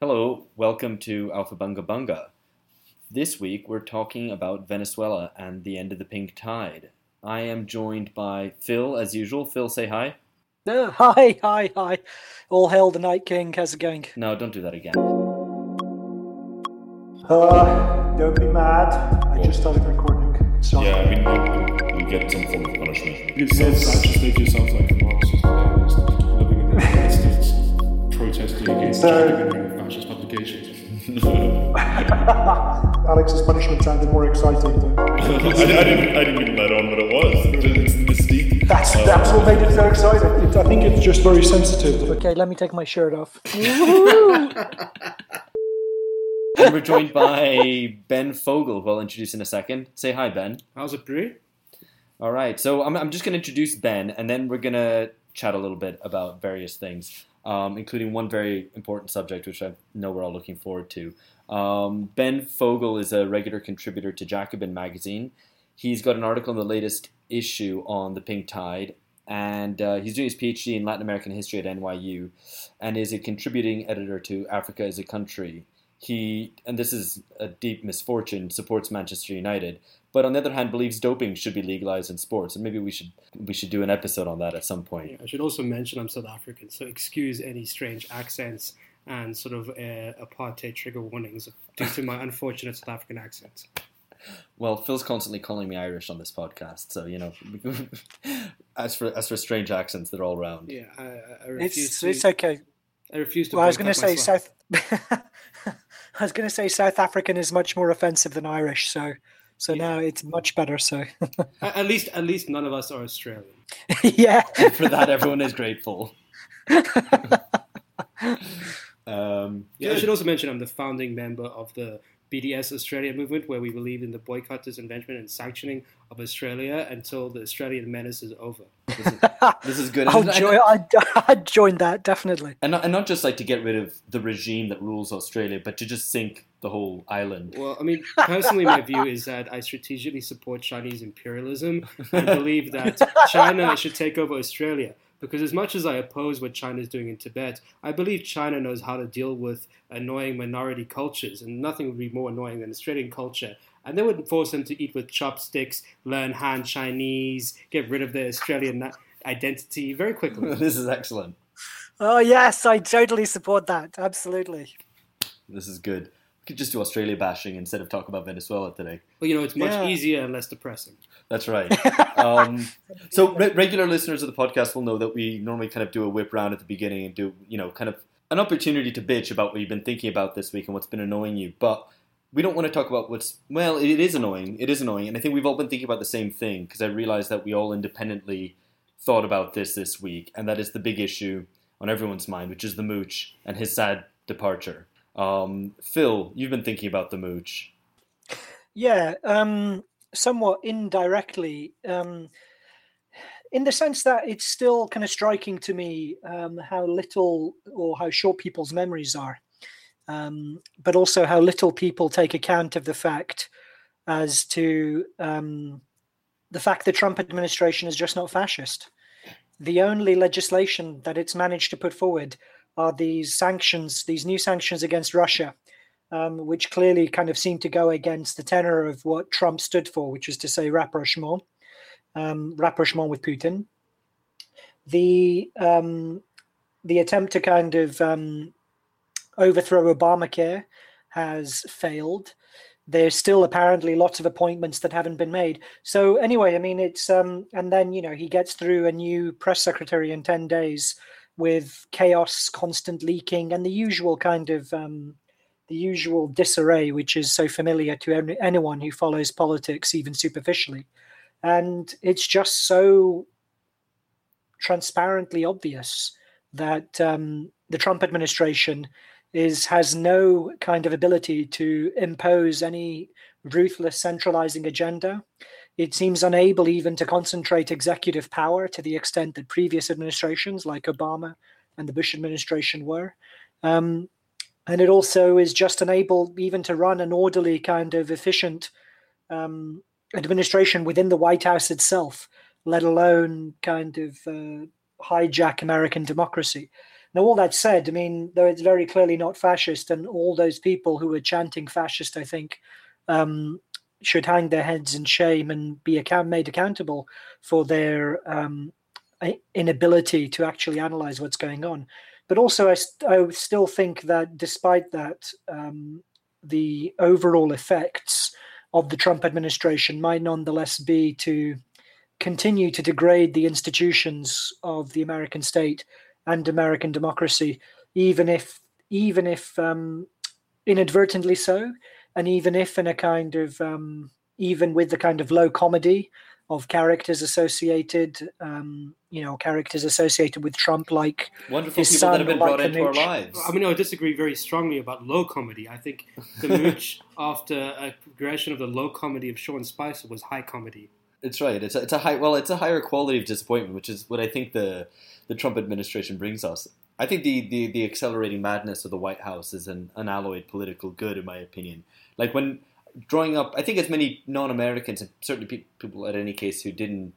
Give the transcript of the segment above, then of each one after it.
Hello, welcome to Alpha Bunga Bunga. This week we're talking about Venezuela and the end of the pink tide. I am joined by Phil, as usual. Phil, say hi. Uh, hi, hi, hi. All hail the Night King. How's it going? No, don't do that again. Uh, don't be mad. I just started recording. Sorry. Yeah, I mean, you, you get some form of punishment. You self-righteous make yourself like a Marxist living in the United States, protesting against So- China fascist publications. Alex's punishment sounded more exciting. Than... I, I, didn't, I didn't even let on what it was. It's the mystique. That's that's what made it so exciting. It's, I think it's just very sensitive. Okay, let me take my shirt off. And we're joined by Ben Fogel, who I'll introduce in a second. Say hi, Ben. How's it, Brie? All right, so I'm, I'm just going to introduce Ben, and then we're going to chat a little bit about various things, um, including one very important subject, which I know we're all looking forward to. Um, ben Fogel is a regular contributor to Jacobin magazine. He's got an article in the latest issue on the pink tide, and uh, he's doing his PhD in Latin American history at NYU, and is a contributing editor to Africa as a Country. He, and this is a deep misfortune, supports Manchester United, but on the other hand, believes doping should be legalized in sports, and maybe we should we should do an episode on that at some point. Yeah, I should also mention I'm South African, so excuse any strange accents and sort of uh, apartheid trigger warnings due to my unfortunate South African accent. Well, Phil's constantly calling me Irish on this podcast, so you know. as for as for strange accents, they're all round. Yeah, I, I- I refuse It's to. it's okay. I refuse to. Well, I was going to say myself. South. I was going to say South African is much more offensive than Irish, so so Yeah. now it's much better. So At at least, at least none of us are Australian. yeah, for that, everyone is grateful. Um, Yeah, I should also mention I'm the founding member of the BDS Australia movement, where we believe in the boycott, disinvestment, and sanctioning of Australia until the Australian menace is over. this is good. I'll join. I'd, I'd join that definitely. and not, and not just like to get rid of the regime that rules Australia, but to just sink the whole island. Well, I mean, personally, my view is that I strategically support Chinese imperialism and believe that China should take over Australia. Because as much as I oppose what China is doing in Tibet, I believe China knows how to deal with annoying minority cultures, and nothing would be more annoying than Australian culture. And they would force them to eat with chopsticks, learn Han Chinese, get rid of their Australian identity very quickly. this is excellent. Oh yes, I totally support that. Absolutely. This is good. We could just do Australia bashing instead of talk about Venezuela today. But you know, it's much Yeah. easier and less depressing. That's right. Um, so re- regular listeners of the podcast will know that we normally kind of do a whip round at the beginning and do you know kind of an opportunity to bitch about what you've been thinking about this week and what's been annoying you. But we don't want to talk about what's well. It is annoying. It is annoying, and I think we've all been thinking about the same thing because I realized that we all independently thought about this this week, and that is the big issue on everyone's mind, which is the mooch and his sad departure. Um, Phil, you've been thinking about the mooch. Yeah, um, somewhat indirectly, um, in the sense that it's still kind of striking to me um, how little or how short people's memories are, um, but also how little people take account of the fact as to um, the fact the Trump administration is just not fascist. The only legislation that it's managed to put forward are these sanctions, these new sanctions against Russia um, which clearly kind of seemed to go against the tenor of what Trump stood for, which was to say rapprochement, um, rapprochement with Putin. The um, the attempt to kind of um, overthrow Obamacare has failed. There's still apparently lots of appointments that haven't been made. So anyway, I mean, it's um, and then you know he gets through a new press secretary in ten days with chaos, constant leaking, and the usual kind of um, the usual disarray, which is so familiar to any- anyone who follows politics, even superficially. And it's just so transparently obvious that um, the Trump administration is has no kind of ability to impose any ruthless centralizing agenda. It seems unable even to concentrate executive power to the extent that previous administrations, like Obama and the Bush administration, were. Um, and it also is just unable even to run an orderly kind of efficient um, administration within the White House itself, let alone kind of uh, hijack American democracy. Now, all that said, I mean, though it's very clearly not fascist, and all those people who were chanting fascist, I think, um, should hang their heads in shame and be account- made accountable for their um, inability to actually analyze what's going on. But also, I, I still think that despite that, um, the overall effects of the Trump administration might nonetheless be to continue to degrade the institutions of the American state and American democracy, even if even if um, inadvertently so, and even if in a kind of um, even with the kind of low comedy of characters associated, um, you know, characters associated with Trump, like wonderful his people son, that have been like brought into our lives. I mean, I disagree very strongly about low comedy. I think the mooch, after a progression of the low comedy of Sean Spicer, was high comedy. It's right. It's a, it's a high. Well, it's a higher quality of disappointment, which is what I think the the Trump administration brings us. I think the, the, the accelerating madness of the White House is an unalloyed political good, in my opinion. Like when growing up, I think as many non-Americans and certainly pe- people at any case who didn't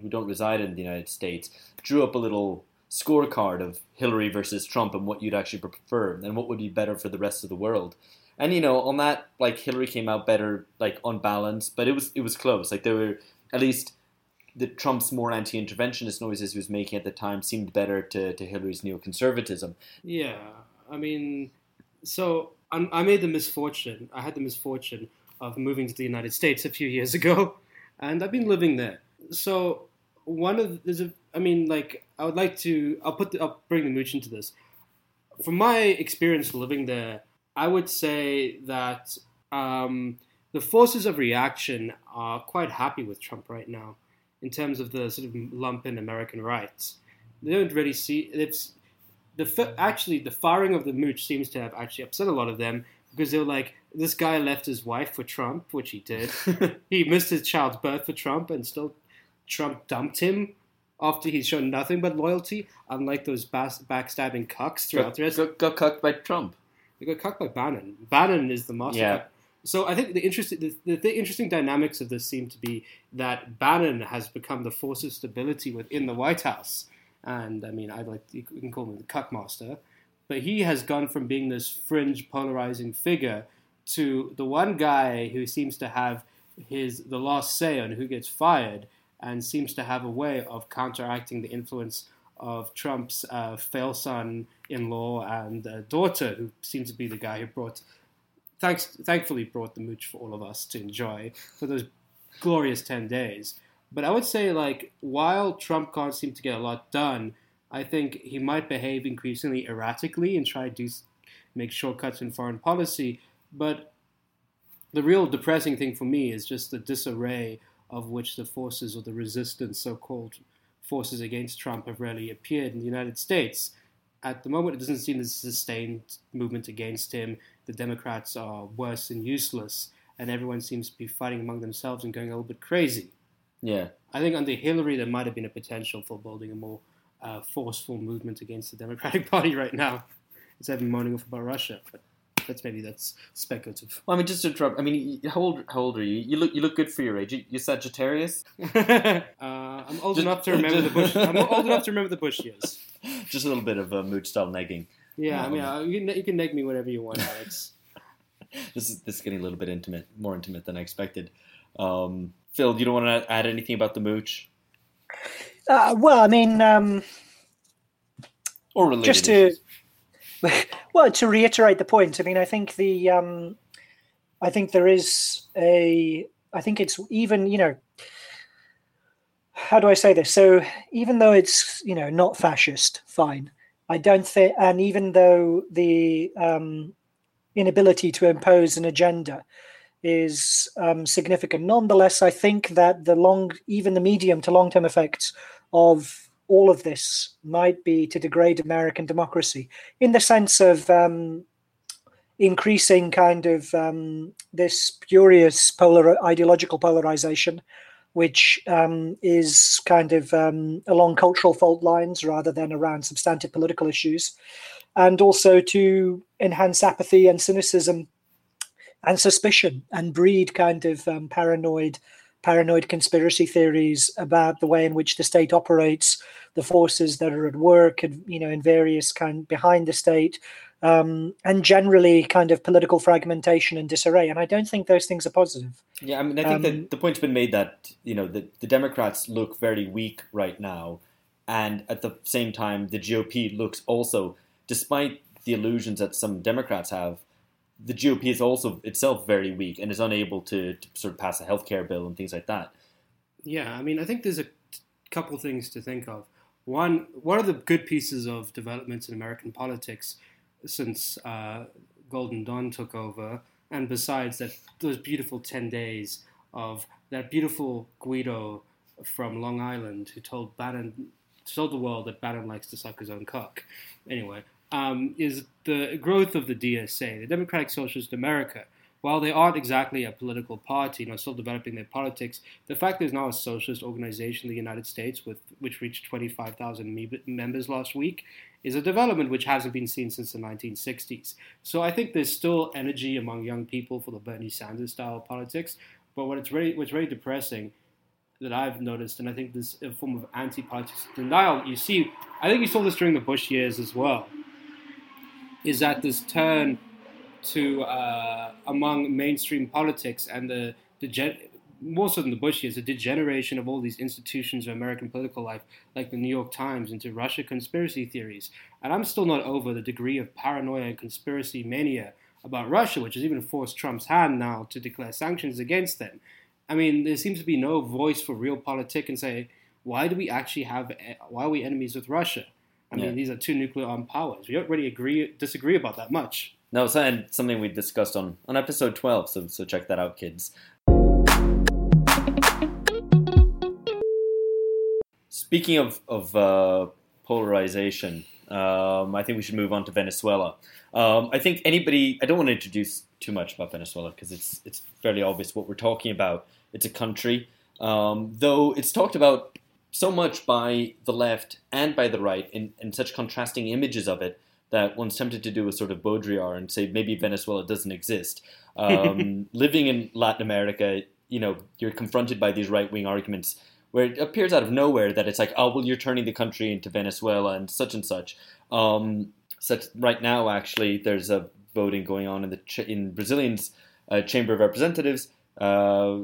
who don't reside in the United States drew up a little scorecard of Hillary versus Trump and what you'd actually prefer and what would be better for the rest of the world. And you know, on that, like Hillary came out better, like on balance, but it was it was close. Like there were at least the Trump's more anti-interventionist noises he was making at the time seemed better to, to Hillary's neoconservatism. Yeah, I mean, so I made the misfortune. I had the misfortune of moving to the United States a few years ago, and I've been living there. So one of there's a, I mean, like I would like to. I'll put the, I'll bring the mooch into this. From my experience living there, I would say that um, the forces of reaction are quite happy with Trump right now in terms of the sort of lump in American rights. They don't really see it's the actually the firing of the mooch seems to have actually upset a lot of them because they were like, this guy left his wife for Trump, which he did. he missed his child's birth for Trump, and still Trump dumped him after he's shown nothing but loyalty, unlike those bas- backstabbing cucks throughout got, the rest. got, got cucked by Trump. They got cucked by Bannon. Bannon is the master. Yeah. So I think the interesting the, the, the interesting dynamics of this seem to be that Bannon has become the force of stability within the White House, and I mean I like you can call him the cuck master, but he has gone from being this fringe polarizing figure to the one guy who seems to have his the last say on who gets fired and seems to have a way of counteracting the influence of Trump's uh, fail son in law and uh, daughter, who seems to be the guy who brought, thanks, thankfully, brought the mooch for all of us to enjoy for those glorious 10 days. But I would say, like, while Trump can't seem to get a lot done, I think he might behave increasingly erratically and try to do, make shortcuts in foreign policy. But the real depressing thing for me is just the disarray of which the forces or the resistance, so called forces against Trump, have really appeared in the United States. At the moment, it doesn't seem there's a sustained movement against him. The Democrats are worse and useless, and everyone seems to be fighting among themselves and going a little bit crazy. Yeah. I think under Hillary, there might have been a potential for building a more uh, forceful movement against the Democratic Party right now, instead of moaning off about Russia. But that's maybe that's speculative. Well, I mean, just to interrupt. I mean, how old how old are you? You look you look good for your age. You, you Sagittarius. uh, I'm old Just- enough to remember the Bush. I'm old enough to remember the Bush years. Just a little bit of uh, mooch style negging. Yeah, I mean, uh, you, can, you can neg me whenever you want, Alex. This is this is getting a little bit intimate, more intimate than I expected. Um, Phil, you don't want to add anything about the mooch Uh, well, I mean, um, or related? just to issues? well to reiterate the point. I mean, I think the um, I think there is a I think it's even you know how do I say this? So even though it's you know not fascist, fine. I don't think, and even though the um, inability to impose an agenda is um, significant, nonetheless, I think that the long, even the medium to long term effects of all of this might be to degrade American democracy in the sense of um, increasing kind of um, this spurious polar ideological polarization, which um, is kind of um, along cultural fault lines rather than around substantive political issues, and also to enhance apathy and cynicism and suspicion and breed kind of um, paranoid paranoid conspiracy theories about the way in which the state operates, the forces that are at work, and you know, in various kind behind the state, um, and generally kind of political fragmentation and disarray. And I don't think those things are positive. Yeah, I mean, I think Um, that the point's been made that you know the, the Democrats look very weak right now, and at the same time, the GOP looks also, despite the illusions that some Democrats have, the GOP is also itself very weak and is unable to, to sort of pass a healthcare bill and things like that. Yeah, I mean, I think there's a couple things to think of. One, one of the good pieces of developments in American politics since uh, Golden Dawn took over, and besides that, those beautiful 10 days of that beautiful Guido from Long Island who told Bannon, told the world that Bannon likes to suck his own cock. Anyway, um, is the growth of the DSA, the Democratic Socialist America. While they aren't exactly a political party and are still developing their politics, the fact there's now a socialist organization in the United States with which reached 25,000 me- members last week is a development which hasn't been seen since the 1960s. So I think there's still energy among young people for the Bernie Sanders style politics. But what it's very, what's very depressing that I've noticed, and I think this a form of anti-politics denial. You see, I think you saw this during the Bush years as well. Is that this turn to uh, among mainstream politics and the degen- more so than the Bush years, the degeneration of all these institutions of American political life, like the New York Times, into Russia conspiracy theories. And I'm still not over the degree of paranoia and conspiracy mania about Russia, which has even forced Trump's hand now to declare sanctions against them. I mean, there seems to be no voice for real politic and say, why do we actually have, why are we enemies with Russia? I mean, Yeah. these are two nuclear armed powers. We don't really agree, disagree about that much. No, it's uh, something we discussed on, on episode 12, so, so check that out, kids. Speaking of, of uh, polarization, um, I think we should move on to Venezuela. Um, I think anybody, I don't want to introduce too much about Venezuela because it's, it's fairly obvious what we're talking about. It's a country, um, though it's talked about so much by the left and by the right in, in such contrasting images of it that one's tempted to do a sort of Baudrillard and say maybe Venezuela doesn't exist. Um, living in Latin America, you know, you're confronted by these right wing arguments where it appears out of nowhere that it's like, oh, well, you're turning the country into Venezuela and such and such. Um, such right now, actually, there's a voting going on in the ch- in Brazilian's uh, Chamber of Representatives, uh,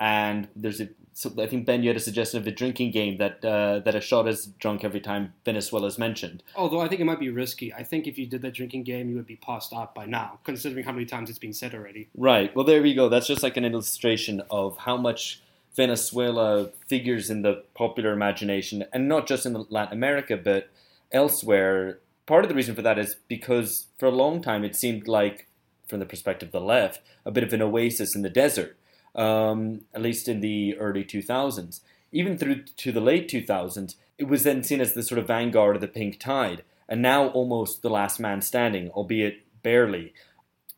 and there's a. So I think Ben, you had a suggestion of a drinking game that uh, that a shot is drunk every time Venezuela is mentioned. Although I think it might be risky. I think if you did that drinking game, you would be passed out by now, considering how many times it's been said already. Right. Well, there we go. That's just like an illustration of how much Venezuela figures in the popular imagination, and not just in Latin America, but elsewhere. Part of the reason for that is because for a long time it seemed like, from the perspective of the left, a bit of an oasis in the desert, um, at least in the early 2000s. Even through to the late 2000s, it was then seen as the sort of vanguard of the pink tide, and now almost the last man standing, albeit barely.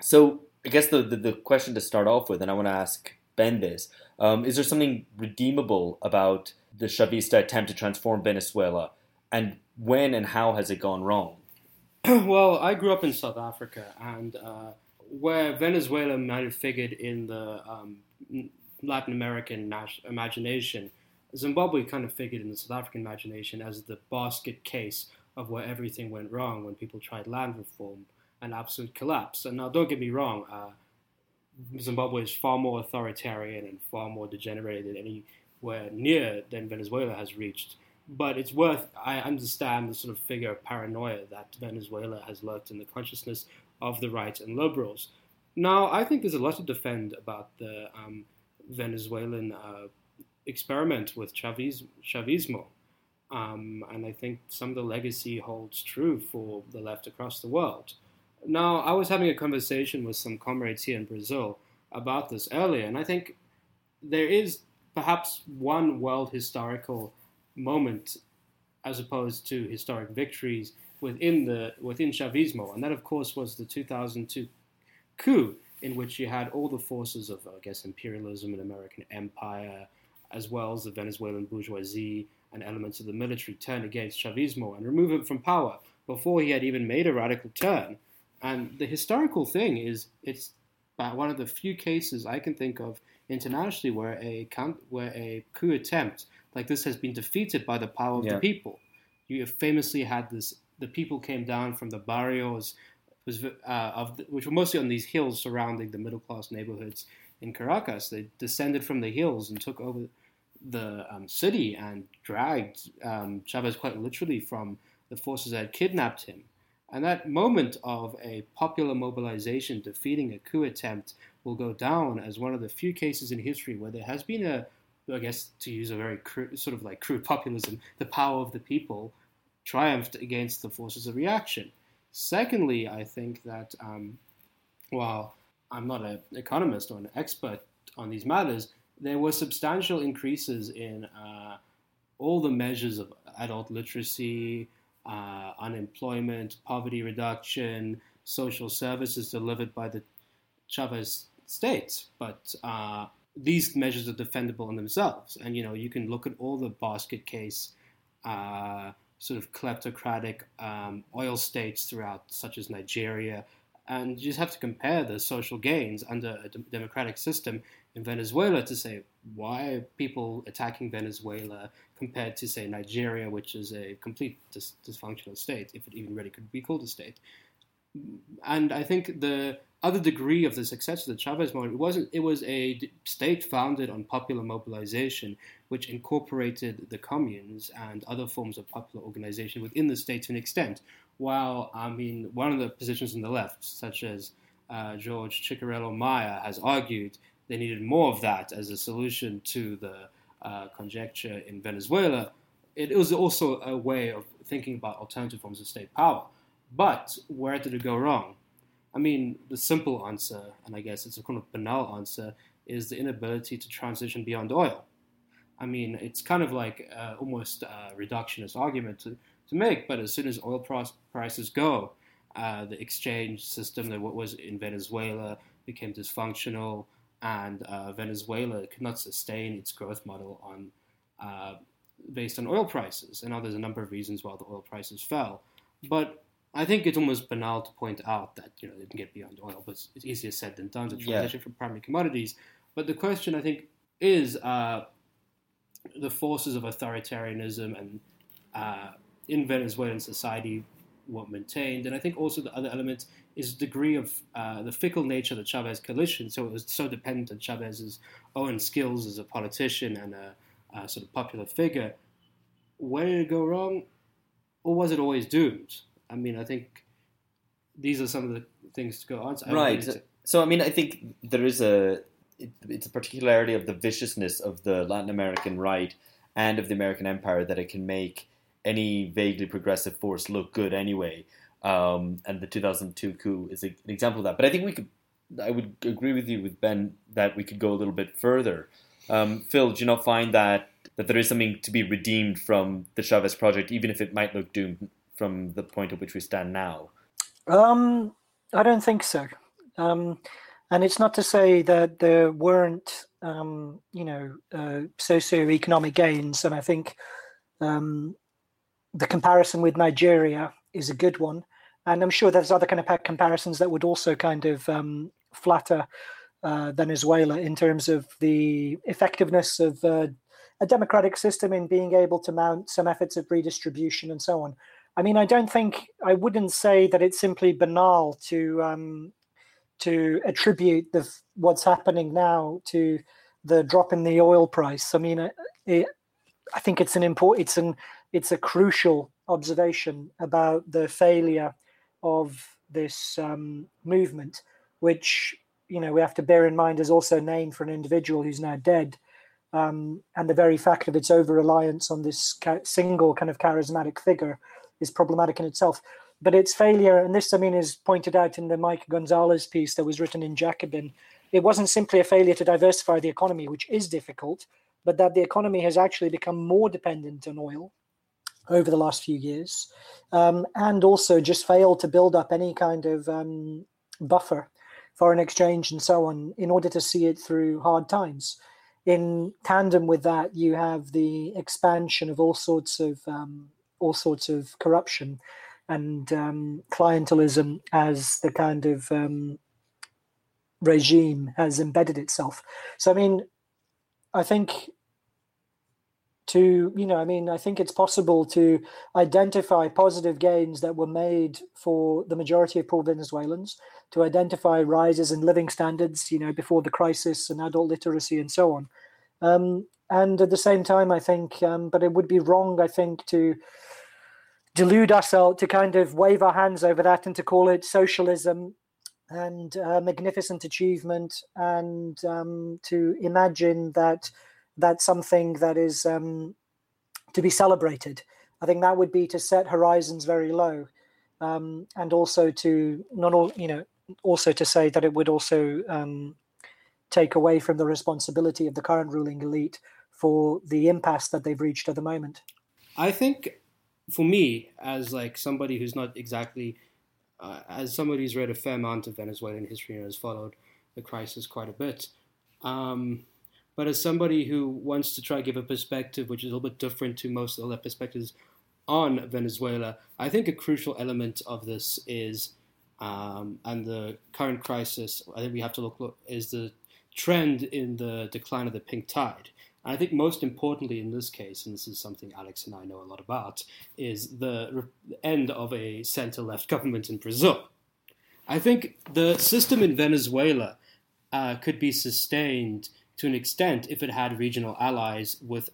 So I guess the, the, the question to start off with, and I want to ask Ben this, um, is there something redeemable about the Chavista attempt to transform Venezuela? And when and how has it gone wrong? well, I grew up in South Africa, and uh, where Venezuela might have figured in the um, Latin American imagination, Zimbabwe kind of figured in the South African imagination as the basket case of where everything went wrong when people tried land reform and absolute collapse. And now, don't get me wrong, uh, Zimbabwe is far more authoritarian and far more degenerated than anywhere near than Venezuela has reached. But it's worth, I understand the sort of figure of paranoia that Venezuela has lurked in the consciousness of the right and liberals. Now, I think there's a lot to defend about the um, Venezuelan uh, experiment with Chaviz, Chavismo. Um, and I think some of the legacy holds true for the left across the world. Now, I was having a conversation with some comrades here in Brazil about this earlier, and I think there is perhaps one world historical moment as opposed to historic victories within the within Chavismo, and that of course was the 2002 coup, in which you had all the forces of, I guess, imperialism and American empire, as well as the Venezuelan bourgeoisie and elements of the military turn against Chavismo and remove him from power before he had even made a radical turn. And the historical thing is, it's one of the few cases I can think of internationally where a where a coup attempt like this has been defeated by the power of Yeah. the people. You famously had this: the people came down from the barrios, was uh, of the, which were mostly on these hills surrounding the middle class neighborhoods in Caracas. They descended from the hills and took over the um, city and dragged um, Chavez quite literally from the forces that had kidnapped him. And that moment of a popular mobilization defeating a coup attempt will go down as one of the few cases in history where there has been a, I guess to use a very cru- sort of like crude populism, the power of the people triumphed against the forces of reaction. Secondly, I think that um, while I'm not an economist or an expert on these matters, there were substantial increases in uh, all the measures of adult literacy, uh, unemployment, poverty reduction, social services delivered by the Chavez state. But uh, these measures are defendable in themselves. And, you know, you can look at all the basket case uh, sort of kleptocratic um, oil states throughout, such as Nigeria, and you just have to compare the social gains under a dem- democratic system in Venezuela to say why are people attacking Venezuela compared to, say, Nigeria, which is a complete dis- dysfunctional state, if it even really could be called a state. And I think the other degree of the success of the Chavez model it wasn't it was a state founded on popular mobilization, which incorporated the communes and other forms of popular organization within the state to an extent. While I mean, one of the positions on the left, such as uh, George Ciccariello-Maher, has argued they needed more of that as a solution to the uh, conjecture in Venezuela. It was also a way of thinking about alternative forms of state power. But where did it go wrong? I mean, the simple answer, and I guess it's a kind of banal answer, is the inability to transition beyond oil. I mean, it's kind of like uh, almost a reductionist argument to, to make, but as soon as oil price, prices go, uh, the exchange system that what was in Venezuela became dysfunctional, and uh, Venezuela could not sustain its growth model on uh, based on oil prices. And now there's a number of reasons why the oil prices fell, but I think it's almost banal to point out that you know they can get beyond oil, but it's easier said than done to Yeah. from primary commodities. But the question I think is uh, the forces of authoritarianism and uh, in Venezuelan society were maintained, and I think also the other element is the degree of uh, the fickle nature of the Chavez coalition. So it was so dependent on Chavez's own skills as a politician and a, a sort of popular figure. Where did it go wrong, or was it always doomed? I mean, I think these are some of the things to go on. I Right. to- So I mean, I think there is a it, it's a particularity of the viciousness of the Latin American right and of the American empire that it can make any vaguely progressive force look good anyway. Um, and the 2002 coup is a, an example of that. But I think we could, I would agree with you with Ben that we could go a little bit further. Um, Phil, do you not find that that there is something to be redeemed from the Chavez project, even if it might look doomed from the point at which we stand now? Um, I don't think so. Um, and it's not to say that there weren't, um, you know, uh, socioeconomic gains. And I think um, the comparison with Nigeria is a good one. And I'm sure there's other kind of comparisons that would also kind of um, flatter uh, Venezuela in terms of the effectiveness of uh, a democratic system in being able to mount some efforts of redistribution and so on. I mean, I don't think I wouldn't say that it's simply banal to um, to attribute the what's happening now to the drop in the oil price. I mean, it, I think it's an important, it's an it's a crucial observation about the failure of this um, movement, which you know we have to bear in mind is also named for an individual who's now dead. Um, and the very fact of its over reliance on this ca- single kind of charismatic figure is problematic in itself. But its failure, and this I mean is pointed out in the Mike Gonzalez piece that was written in Jacobin, it wasn't simply a failure to diversify the economy, which is difficult, but that the economy has actually become more dependent on oil over the last few years, um, and also just failed to build up any kind of um, buffer, foreign exchange, and so on, in order to see it through hard times. In tandem with that, you have the expansion of all sorts of um, all sorts of corruption and um, clientelism as the kind of um, regime has embedded itself. So, I mean, I think to, you know, I mean, I think it's possible to identify positive gains that were made for the majority of poor Venezuelans, to identify rises in living standards, you know, before the crisis and adult literacy and so on. Um, and at the same time, I think, um, but it would be wrong, I think, to delude ourselves, to kind of wave our hands over that and to call it socialism and uh, magnificent achievement and um, to imagine that that's something that is um, to be celebrated. I think that would be to set horizons very low, um, and also to not all you know, also to say that it would also um, take away from the responsibility of the current ruling elite for the impasse that they've reached at the moment. I think, for me, as like somebody who's not exactly, uh, as somebody who's read a fair amount of Venezuelan history and has followed the crisis quite a bit. Um, but as somebody who wants to try to give a perspective which is a little bit different to most of other perspectives on Venezuela, I think a crucial element of this is, um, and the current crisis, I think we have to look, look, is the trend in the decline of the pink tide. I think most importantly in this case, and this is something Alex and I know a lot about, is the end of a center left government in Brazil. I think the system in Venezuela uh, could be sustained to an extent if it had regional allies with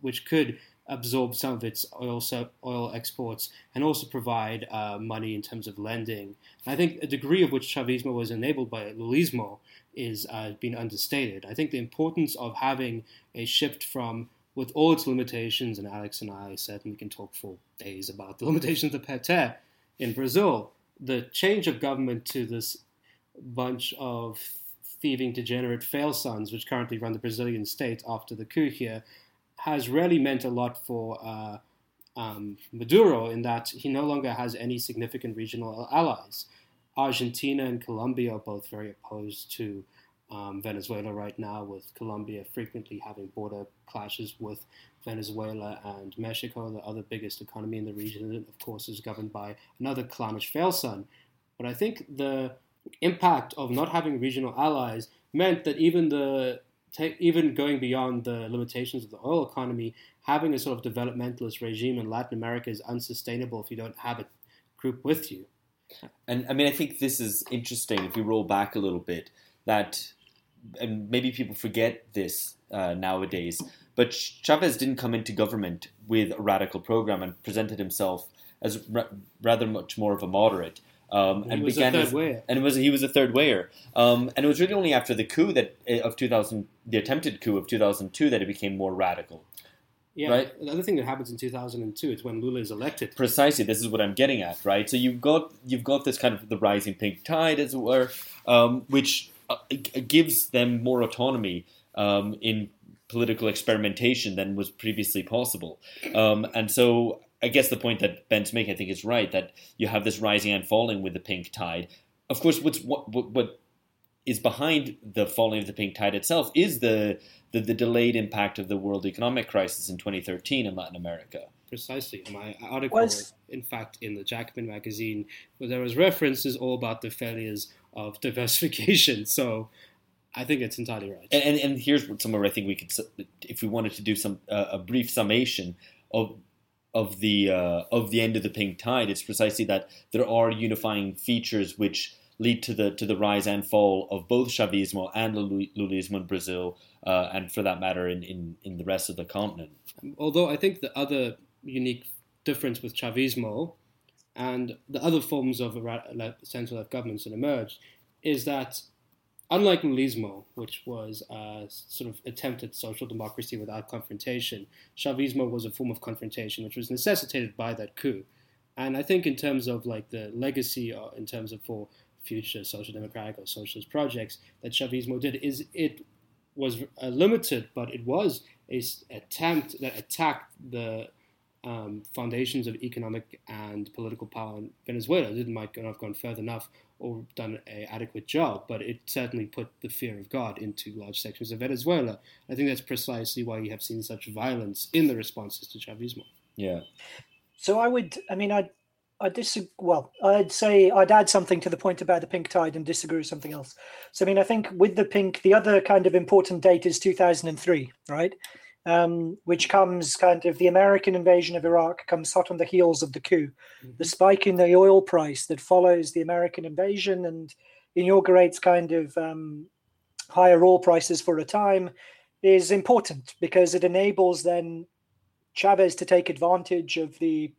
which could absorb some of its oil oil exports and also provide uh, money in terms of lending. And I think a degree of which Chavismo was enabled by Lulismo is uh, being understated. I think the importance of having a shift from with all its limitations, and Alex and I certainly can talk for days about the limitations of PT in Brazil, the change of government to this bunch of thieving degenerate fail sons, which currently run the Brazilian state after the coup here, has really meant a lot for uh, um, Maduro in that he no longer has any significant regional allies. Argentina and Colombia are both very opposed to um, Venezuela right now, with Colombia frequently having border clashes with Venezuela and Mexico, the other biggest economy in the region, of course is governed by another clownish fail son. But I think the impact of not having regional allies meant that even the even going beyond the limitations of the oil economy, having a sort of developmentalist regime in Latin America is unsustainable if you don't have a group with you. And I mean, I think this is interesting if we roll back a little bit that, and maybe people forget this uh, nowadays, but Chavez didn't come into government with a radical program and presented himself as ra- rather much more of a moderate. Um, and began his, and it was he was a third wayer. Um, and it was really only after the coup that eh, of 2000, the attempted coup of 2002, that it became more radical. Yeah, right? the other thing that happens in 2002 is when Lula is elected. Precisely, this is what I'm getting at, right? So you've got you've got this kind of the rising pink tide, as it were, um, which uh, gives them more autonomy um, in political experimentation than was previously possible. Um, and so I guess the point that Ben's making, I think, is right that you have this rising and falling with the pink tide. Of course, what's what what, what is behind the falling of the pink tide itself is the, the, the delayed impact of the world economic crisis in 2013 in Latin America. Precisely, my article, was... in fact, in the Jacobin magazine, where there was references all about the failures of diversification. So I think it's entirely right. And, and, and here's somewhere I think we could, if we wanted to do some uh, a brief summation of of the uh, of the end of the pink tide. It's precisely that there are unifying features which lead to the to the rise and fall of both Chavismo and Lulismo in Brazil, uh, and for that matter, in, in, in the rest of the continent. Although I think the other unique difference with Chavismo and the other forms of central left governments that emerged is that Unlike Lulismo, which was a sort of attempt at social democracy without confrontation, Chavismo was a form of confrontation which was necessitated by that coup. And I think in terms of like the legacy, or uh, in terms of for future social democratic or socialist projects that Chavismo did, is it was limited, but it was a attempt that attacked the um, foundations of economic and political power in Venezuela. It didn't might not have gone further enough or done an adequate job, but it certainly put the fear of God into large sections of Venezuela. I think that's precisely why you have seen such violence in the responses to Chavismo. Yeah. So I would, I mean, I, I disagree. Well, I'd say I'd add something to the point about the pink tide and disagree with something else. So, I mean, I think with the pink, the other kind of important date is 2003, right? Um, which comes kind of the American invasion of Iraq comes hot on the heels of the coup. The spike in the oil price that follows the American invasion and inaugurates kind of um, higher oil prices for a time is important because it enables then Chavez to take advantage of the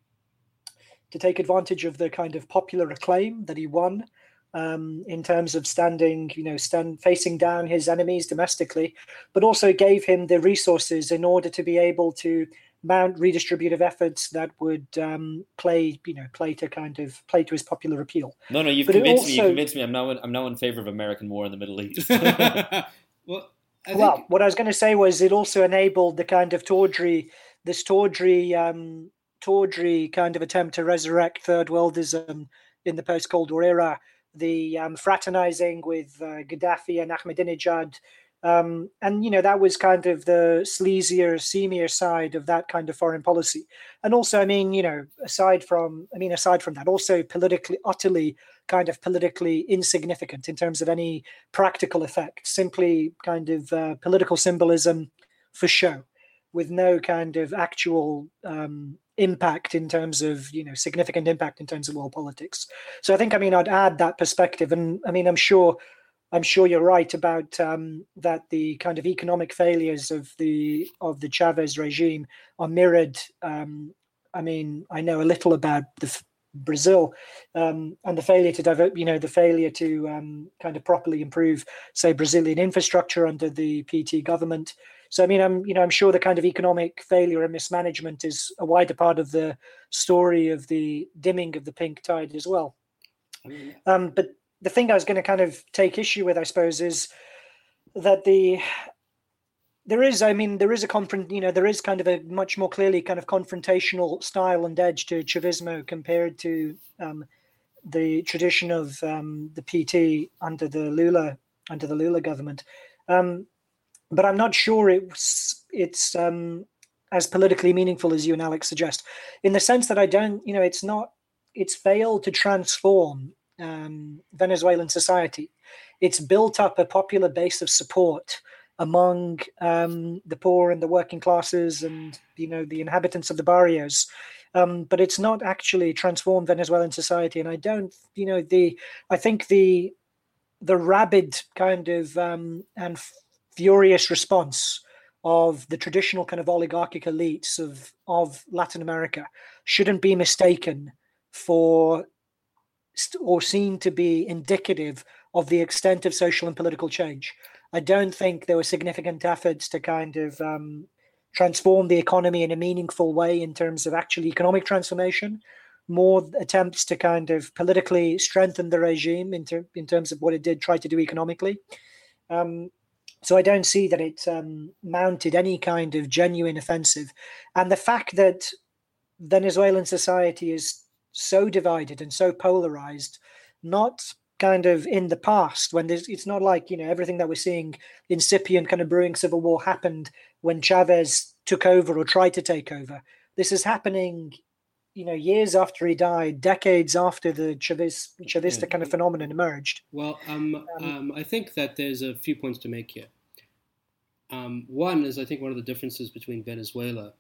to take advantage of the kind of popular acclaim that he won um, in terms of standing, you know, stand facing down his enemies domestically, but also gave him the resources in order to be able to mount redistributive efforts that would um, play, you know, play to kind of play to his popular appeal. No, no, you've But it convinced me. You also- convinced me. I'm now. In, I'm now in favor of American war in the Middle East. well, I well, what I was going to say was it also enabled the kind of tawdry, this tawdry, um, tawdry kind of attempt to resurrect third worldism in the post Cold War era, the um, fraternizing with uh, Gaddafi and Ahmadinejad. Um, and you know that was kind of the sleazier, seamier side of that kind of foreign policy, and also, I mean, you know, aside from, I mean, aside from that, also politically, utterly kind of politically insignificant in terms of any practical effect, simply kind of uh, political symbolism for show, with no kind of actual um, impact in terms of you know significant impact in terms of world politics. So I think I mean I'd add that perspective, and I mean I'm sure I'm sure you're right about um, that the kind of economic failures of the of the Chavez regime are mirrored. Um, I mean I know a little about the Brazil um, and the failure to divert, you know, the failure to um, kind of properly improve, say, Brazilian infrastructure under the PT government. So, I mean, I'm, you know, I'm sure the kind of economic failure and mismanagement is a wider part of the story of the dimming of the pink tide as well. Mean, Um, but the thing I was going to kind of take issue with, I suppose, is that the there is, I mean, there is a confront, you know, there is kind of a much more clearly kind of confrontational style and edge to Chavismo compared to um, the tradition of um, the PT under the Lula under the Lula government. Um, but I'm not sure it's it's um, as politically meaningful as you and Alex suggest, in the sense that I don't, you know, it's not, it's failed to transform um, Venezuelan society. It's built up a popular base of support among um, the poor and the working classes and you know the inhabitants of the barrios. Um, but it's not actually transformed Venezuelan society, and I don't, you know, the I think the the rabid kind of um, and furious response of the traditional kind of oligarchic elites of of Latin America shouldn't be mistaken for or seen to be indicative of the extent of social and political change. I don't think there were significant efforts to kind of um, transform the economy in a meaningful way in terms of actual economic transformation. More attempts to kind of politically strengthen the regime in, ter- in terms of what it did try to do economically. Um, so I don't see that it um, mounted any kind of genuine offensive. And the fact that Venezuelan society is so divided and so polarized, not kind of in the past when there's it's not like you know everything that we're seeing incipient kind of brewing civil war happened when Chavez took over or tried to take over. This is happening, you know, years after he died, decades after the Chavez Chavista Yeah. kind of phenomenon emerged. Well, um, um, I think that there's a few points to make here. Um, one is, I think, one of the differences between Venezuela.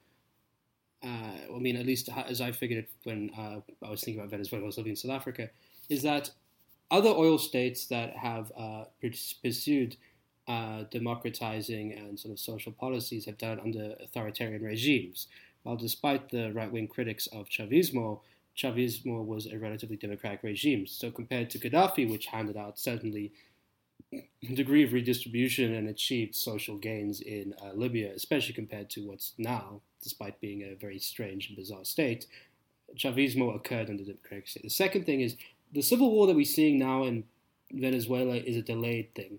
Uh, I mean, at least as I figured it when uh, I was thinking about Venezuela, I was living in South Africa, is that other oil states that have uh, pursued uh, democratizing and sort of social policies have done under authoritarian regimes. While despite the right wing critics of Chavismo, Chavismo was a relatively democratic regime. So compared to Gaddafi, which handed out certainly a degree of redistribution and achieved social gains in uh, Libya, especially compared to what's now, despite being a very strange and bizarre state, Chavismo occurred under the democratic state. The second thing is the civil war that we're seeing now in Venezuela is a delayed thing,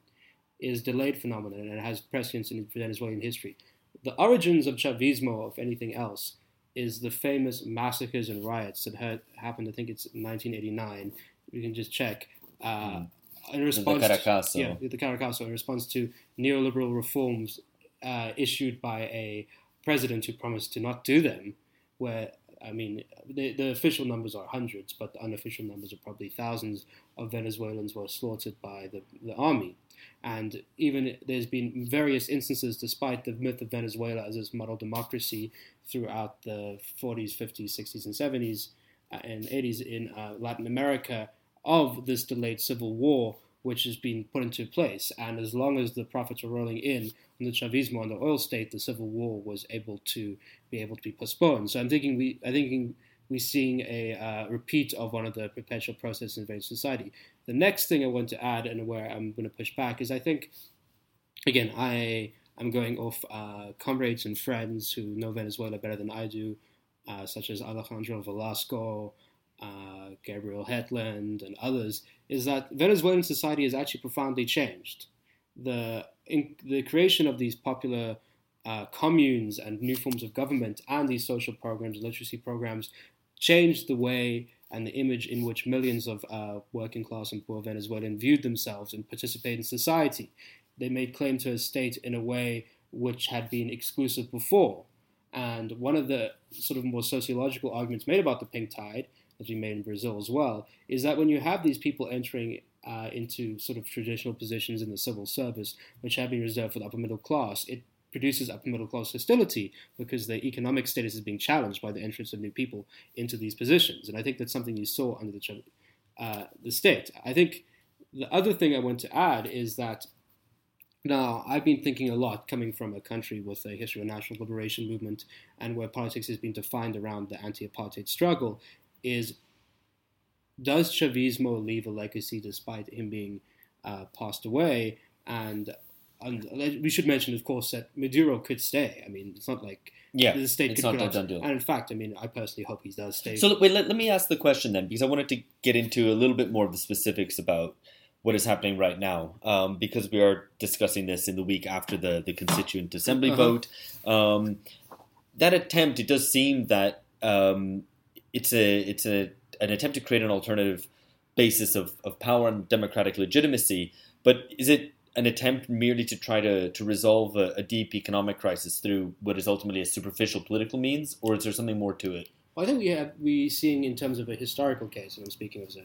is a delayed phenomenon, and it has precedence in Venezuelan history. The origins of Chavismo, if anything else, is the famous massacres and riots that had happened. I think it's 1989. You can just check. Uh, in response, Caracazo. yeah, the Caracazo, in response to neoliberal reforms uh, issued by a president who promised to not do them, where I mean, the, the official numbers are hundreds, but the unofficial numbers are probably thousands of Venezuelans were slaughtered by the, the army. And even there's been various instances, despite the myth of Venezuela as this model democracy throughout the 40s, 50s, 60s, and 70s uh, and 80s in uh, Latin America, of this delayed civil war, which has been put into place. And as long as the profits were rolling in on the Chavismo and the oil state, the civil war was able to be able to be postponed. So I'm thinking we, I think we're seeing a uh, repeat of one of the perpetual processes in Venezuelan society. The next thing I want to add, and where I'm going to push back, is I think, again, I am going off uh, comrades and friends who know Venezuela better than I do, uh, such as Alejandro Velasco, uh, Gabriel Hetland, and others, is that Venezuelan society has actually profoundly changed. The in, the creation of these popular uh, communes and new forms of government and these social programs, literacy programs, changed the way and the image in which millions of uh, working class and poor Venezuelans viewed themselves and participated in society. They made claim to a state in a way which had been exclusive before. And one of the sort of more sociological arguments made about the pink tide, as we made in Brazil as well, is that when you have these people entering uh, into sort of traditional positions in the civil service, which have been reserved for the upper middle class, it produces upper middle class hostility because the economic status is being challenged by the entrance of new people into these positions. And I think that's something you saw under the, uh, the state. I think the other thing I want to add is that now I've been thinking a lot coming from a country with a history of national liberation movement and where politics has been defined around the anti-apartheid struggle is does Chavismo leave a legacy despite him being uh, passed away? And and we should mention, of course, that Maduro could stay. I mean, it's not like yeah, the state could not collapse. done deal. And in fact, I mean, I personally hope he does stay. So wait, let, let me ask the question then, because I wanted to get into a little bit more of the specifics about what is happening right now, um, because we are discussing this in the week after the the Constituent Assembly Uh-huh. vote. Um, that attempt, it does seem that um, it's a it's a an attempt to create an alternative basis of, of power and democratic legitimacy. But is it an attempt merely to try to, to resolve a, a deep economic crisis through what is ultimately a superficial political means, or is there something more to it? Well, I think we have we seeing in terms of a historical case, and I'm speaking as a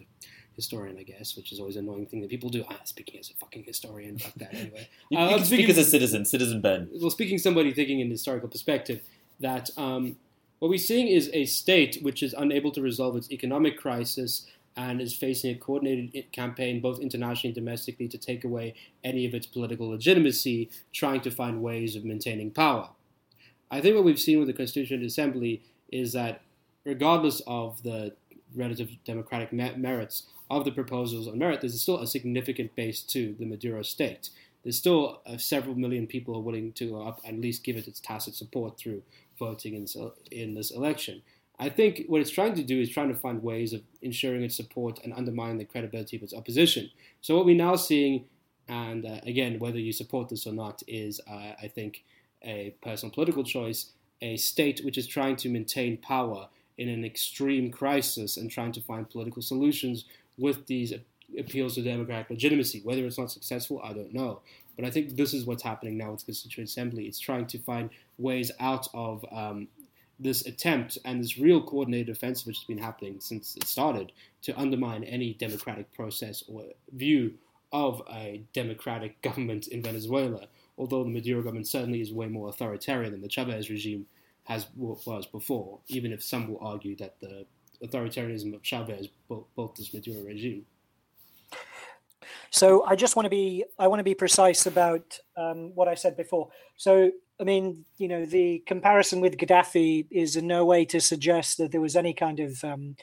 historian, I guess, which is always an annoying thing that people do. Ah, speaking as a fucking historian, fuck that anyway. You, Uh, you speak speaking- as a citizen, citizen Ben. well, speaking somebody thinking in historical perspective, that um, what we're seeing is a state which is unable to resolve its economic crisis and is facing a coordinated campaign, both internationally and domestically, to take away any of its political legitimacy, trying to find ways of maintaining power. I think what we've seen with the Constituent Assembly is that, regardless of the relative democratic merits of the proposals on merit, there's still a significant base to the Maduro state there's still uh, several million people are willing to uh, at least give it its tacit support through voting in, in this election. I think what it's trying to do is trying to find ways of ensuring its support and undermining the credibility of its opposition. So what we're now seeing, and uh, again, whether you support this or not, is uh, I think a personal political choice, a state which is trying to maintain power in an extreme crisis and trying to find political solutions with these appeals to democratic legitimacy. Whether it's not successful, I don't know. But I think this is what's happening now with the Constituent Assembly. It's trying to find ways out of um, this attempt and this real coordinated offensive which has been happening since it started to undermine any democratic process or view of a democratic government in Venezuela. Although the Maduro government certainly is way more authoritarian than the Chavez regime has was before, even if some will argue that the authoritarianism of Chavez built, this Maduro regime. So I just want to be I want to be precise about um, what I said before. So I mean, you know, the comparison with Gaddafi is in no way to suggest that there was any kind of um,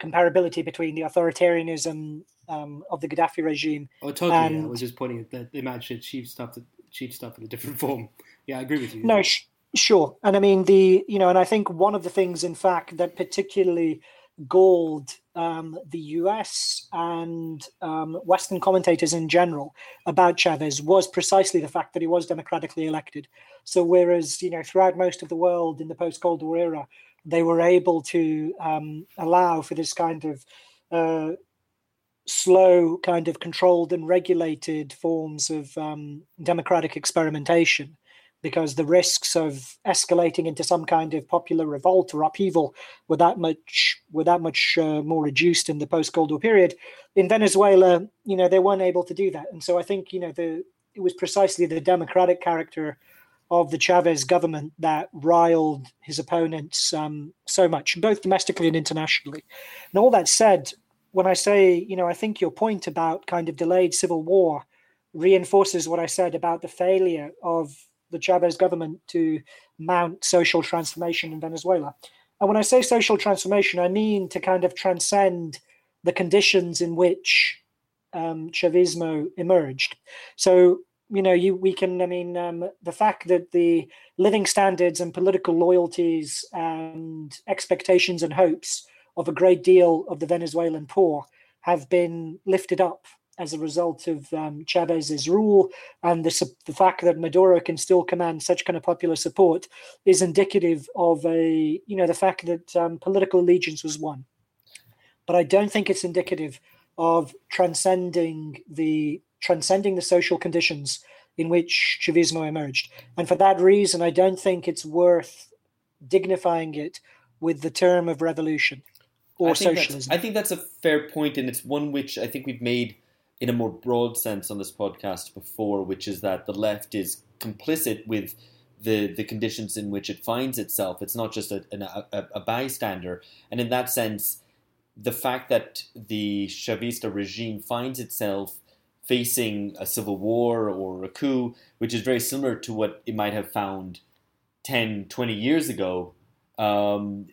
comparability between the authoritarianism um, of the Gaddafi regime. Oh, totally. yeah. I was just pointing at that they managed to achieve stuff, achieve stuff in a different form. Yeah, I agree with you. No, sh- sure. And I mean the you know, and I think one of the things, in fact, that particularly galled um, the U.S. and um, Western commentators in general about Chavez was precisely the fact that he was democratically elected. So whereas you know throughout most of the world in the post-Cold War era, they were able to um, allow for this kind of uh, slow, kind of controlled and regulated forms of um, democratic experimentation because the risks of escalating into some kind of popular revolt or upheaval were that much were that much uh, more reduced in the post Cold War period. In Venezuela, you know, they weren't able to do that, and so I think you know the it was precisely the democratic character of the Chavez government that riled his opponents um, so much, both domestically and internationally. And all that said, when I say, you know, I think your point about kind of delayed civil war reinforces what I said about the failure of the Chavez government to mount social transformation in Venezuela. And when I say social transformation, I mean to kind of transcend the conditions in which um, Chavismo emerged. So, you know, you we can, I mean, um, the fact that the living standards and political loyalties and expectations and hopes of a great deal of the Venezuelan poor have been lifted up as a result of um, Chavez's rule and the, the fact that Maduro can still command such kind of popular support is indicative of a you know the fact that um, political allegiance was won. But I don't think it's indicative of transcending the transcending the social conditions in which Chavismo emerged. And for that reason, I don't think it's worth dignifying it with the term of revolution or I socialism. I think that's a fair point, and it's one which I think we've made in a more broad sense on this podcast before, which is that the left is complicit with the the conditions in which it finds itself. It's not just a, a, a bystander, and in that sense, the fact that the Chavista regime finds itself facing a civil war or a coup, which is very similar to what it might have found 10, 20 years ago, um,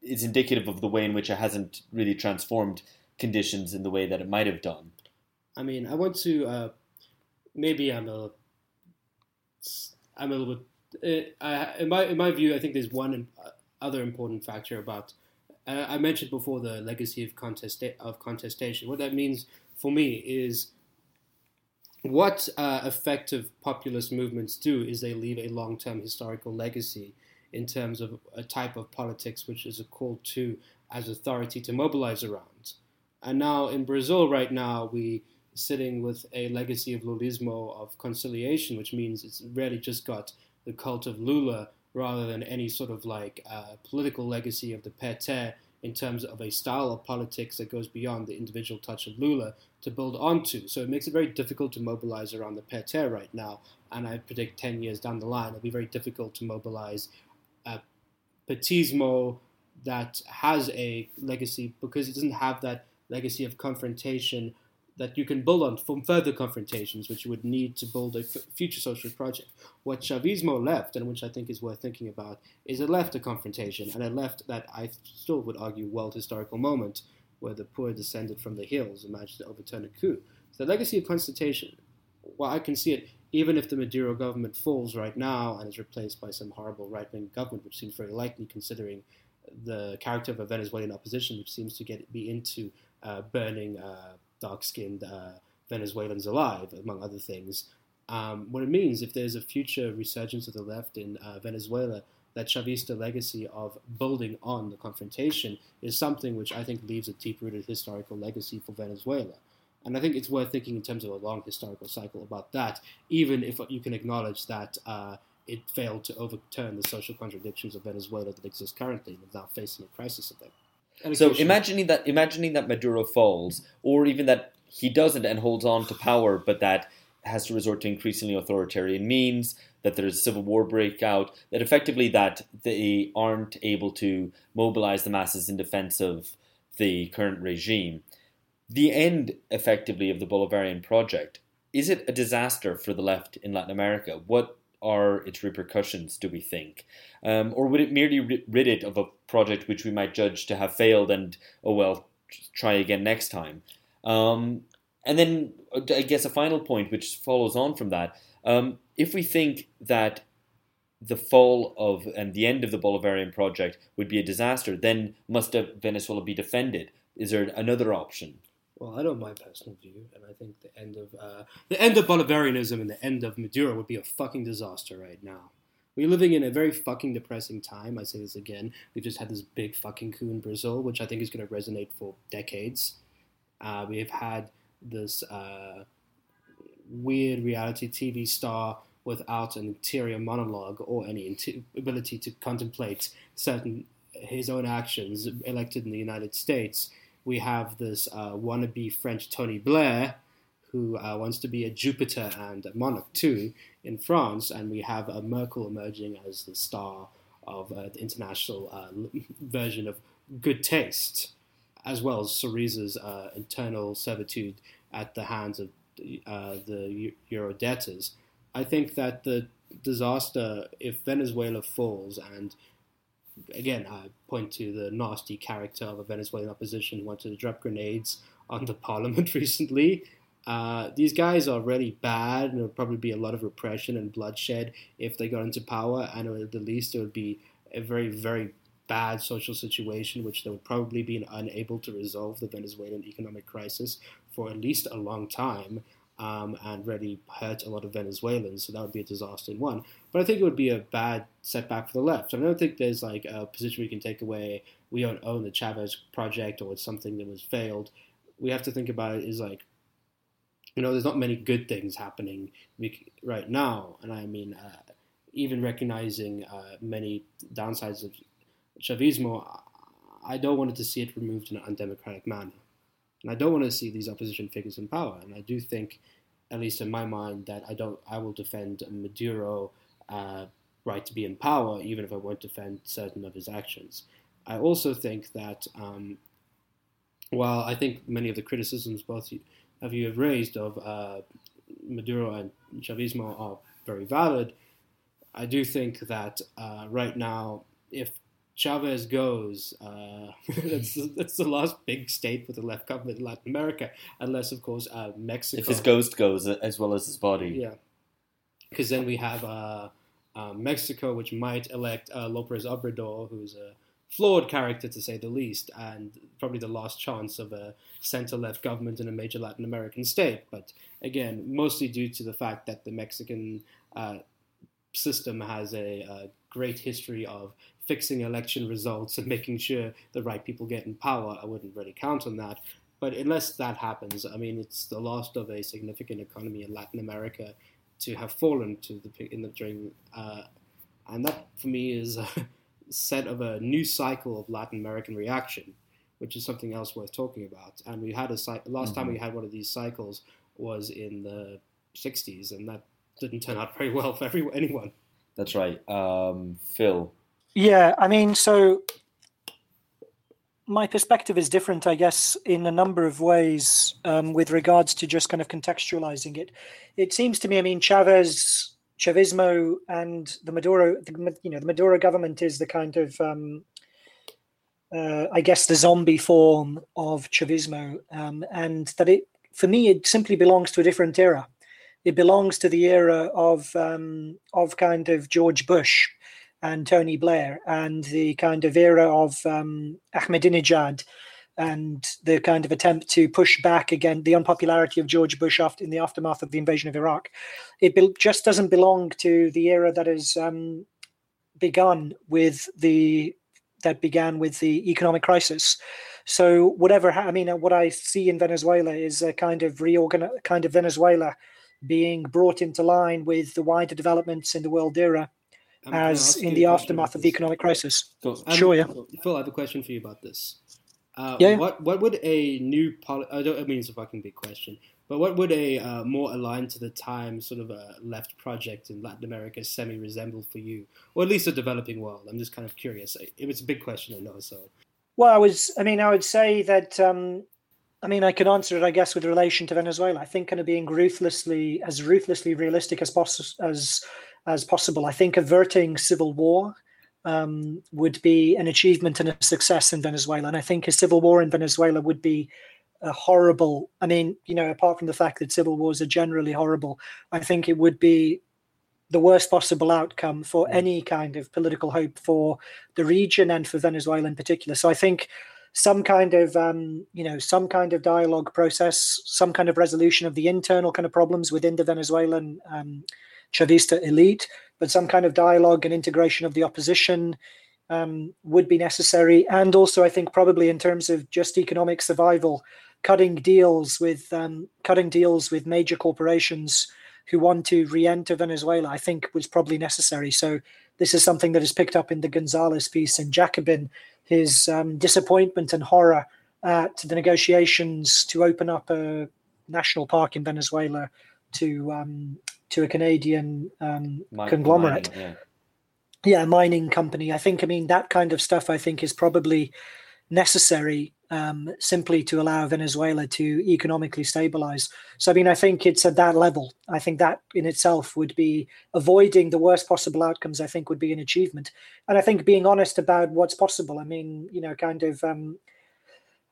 is indicative of the way in which it hasn't really transformed conditions in the way that it might have done. I mean, I want to uh, maybe I'm a I'm a little bit uh, I, in my in my view. I think there's one uh, other important factor about uh, I mentioned before the legacy of contest of contestation. What that means for me is what uh, effective populist movements do is they leave a long-term historical legacy in terms of a type of politics which is a call to as authority to mobilize around. And now in Brazil right now we sitting with a legacy of Lulismo of conciliation, which means it's really just got the cult of Lula rather than any sort of like uh, political legacy of the PT in terms of a style of politics that goes beyond the individual touch of Lula to build onto. So it makes it very difficult to mobilize around the PT right now. And I predict 10 years down the line, it'll be very difficult to mobilize a Petismo that has a legacy because it doesn't have that legacy of confrontation that you can build on from further confrontations, which you would need to build a f- future socialist project. What Chavismo left, and which I think is worth thinking about, is it left a confrontation, and it left that I still would argue world historical moment where the poor descended from the hills and managed to overturn a coup. So the legacy of confrontation, well, I can see it even if the Maduro government falls right now and is replaced by some horrible right-wing government, which seems very likely considering the character of a Venezuelan opposition, which seems to get be into uh, burning. Uh, dark skinned uh, Venezuelans alive, among other things. Um, what it means, if there's a future resurgence of the left in uh, Venezuela, that Chavista legacy of building on the confrontation is something which I think leaves a deep rooted historical legacy for Venezuela. And I think it's worth thinking in terms of a long historical cycle about that, even if you can acknowledge that uh, it failed to overturn the social contradictions of Venezuela that exist currently now facing a crisis of them. So imagining that imagining that Maduro falls, or even that he doesn't and holds on to power, but that has to resort to increasingly authoritarian means, that there's a civil war breakout, that effectively that they aren't able to mobilize the masses in defense of the current regime. The end, effectively, of the Bolivarian project is it a disaster for the left in Latin America? What are its repercussions, do we think? Um, or would it merely rid it of a project which we might judge to have failed and, oh well, try again next time? Um, and then uh, I guess a final point which follows on from that. Um, if we think that the fall of and the end of the Bolivarian project would be a disaster, then must Venezuela be defended? Is there another option? Well, I know my personal view, and I think the end of uh, the end of Bolivarianism and the end of Maduro would be a fucking disaster right now. We're living in a very fucking depressing time. I say this again. We've just had this big fucking coup in Brazil, which I think is going to resonate for decades. Uh, we have had this uh, weird reality TV star without an interior monologue or any inter- ability to contemplate certain his own actions elected in the United States. We have this uh, wannabe French Tony Blair who uh, wants to be a Jupiter and a monarch too in France, and we have a Merkel emerging as the star of uh, the international uh, version of good taste, as well as Syriza's uh, internal servitude at the hands of uh, the Euro debtors. I think that the disaster, if Venezuela falls, and again, I point to the nasty character of a Venezuelan opposition who wanted to drop grenades on the parliament recently. Uh, these guys are really bad, and there'll probably be a lot of repression and bloodshed if they got into power. And at the least, it would be a very, very bad social situation, which they would probably be unable to resolve the Venezuelan economic crisis for at least a long time um, and really hurt a lot of Venezuelans. So that would be a disaster in one. But I think it would be a bad setback for the left. I don't think there's like a position we can take away. We don't own the Chavez project or it's something that was failed. We have to think about it is like, you know, there's not many good things happening right now. And I mean, uh, even recognizing uh, many downsides of Chavismo, I don't want to see it removed in an undemocratic manner. And I don't want to see these opposition figures in power. And I do think, at least in my mind, that I don't. I will defend Maduro uh, right to be in power, even if I won't defend certain of his actions. I also think that um, while I think many of the criticisms both of you have raised of uh, Maduro and Chavismo are very valid, I do think that uh, right now, if Chavez goes, uh, that's, that's the last big state with the left government in Latin America, unless, of course, uh, Mexico. If his ghost goes as well as his body. Yeah. Because then we have uh, uh, Mexico, which might elect uh, Lopez Obrador, who's a flawed character to say the least, and probably the last chance of a center left government in a major Latin American state. But again, mostly due to the fact that the Mexican uh, system has a, a, great history of fixing election results and making sure the right people get in power. I wouldn't really count on that. But unless that happens, I mean, it's the last of a significant economy in Latin America to have fallen to the in the during, uh, and that for me is a set of a new cycle of Latin American reaction, which is something else worth talking about. And we had a last mm-hmm. time we had one of these cycles was in the '60s, and that didn't turn out very well for everyone, anyone. That's right, um, Phil. Yeah, I mean, so my perspective is different, I guess, in a number of ways um, with regards to just kind of contextualizing it. It seems to me, I mean, Chavez, Chavismo, and the Maduro, the, you know, the Maduro government is the kind of, um, uh, I guess, the zombie form of Chavismo, um, and that it, for me, it simply belongs to a different era. It belongs to the era of um, of kind of George Bush and Tony Blair and the kind of era of um, Ahmadinejad and the kind of attempt to push back again the unpopularity of George Bush after, in the aftermath of the invasion of Iraq. It be, just doesn't belong to the era that has um, begun with the that began with the economic crisis. So whatever I mean, what I see in Venezuela is a kind of reorgan kind of Venezuela being brought into line with the wider developments in the world era um, as in the aftermath of the economic crisis. Cool. Um, sure, yeah. Phil, I have a question for you about this. Uh, yeah. What what would a new poli- I don't I mean it's a fucking big question, but what would a uh, more aligned to the time sort of a left project in Latin America semi resemble for you, or at least a developing world? I'm just kind of curious. It was a big question, I know. So, well, I was. I mean, I would say that. Um, I mean, I can answer it, I guess, with relation to Venezuela. I think kind of being ruthlessly, as ruthlessly realistic as possible, as as possible. I think averting civil war um, would be an achievement and a success in Venezuela. And I think a civil war in Venezuela would be a horrible. I mean, you know, apart from the fact that civil wars are generally horrible, I think it would be the worst possible outcome for mm. any kind of political hope for the region and for Venezuela in particular. So I think some kind of um, you know some kind of dialogue process, some kind of resolution of the internal kind of problems within the Venezuelan um, Chavista elite, but some kind of dialogue and integration of the opposition um, would be necessary. And also, I think probably in terms of just economic survival, cutting deals with um, cutting deals with major corporations who want to re-enter Venezuela, I think was probably necessary. So this is something that is picked up in the Gonzalez piece in Jacobin, his um, disappointment and horror at the negotiations to open up a national park in Venezuela to um, to a Canadian um, Mi- conglomerate. mining, yeah. Yeah, mining company. I think. I mean, that kind of stuff. I think is probably necessary um, simply to allow Venezuela to economically stabilize. So, I mean, I think it's at that level. I think that in itself would be avoiding the worst possible outcomes. I think would be an achievement, and I think being honest about what's possible. I mean, you know, kind of um,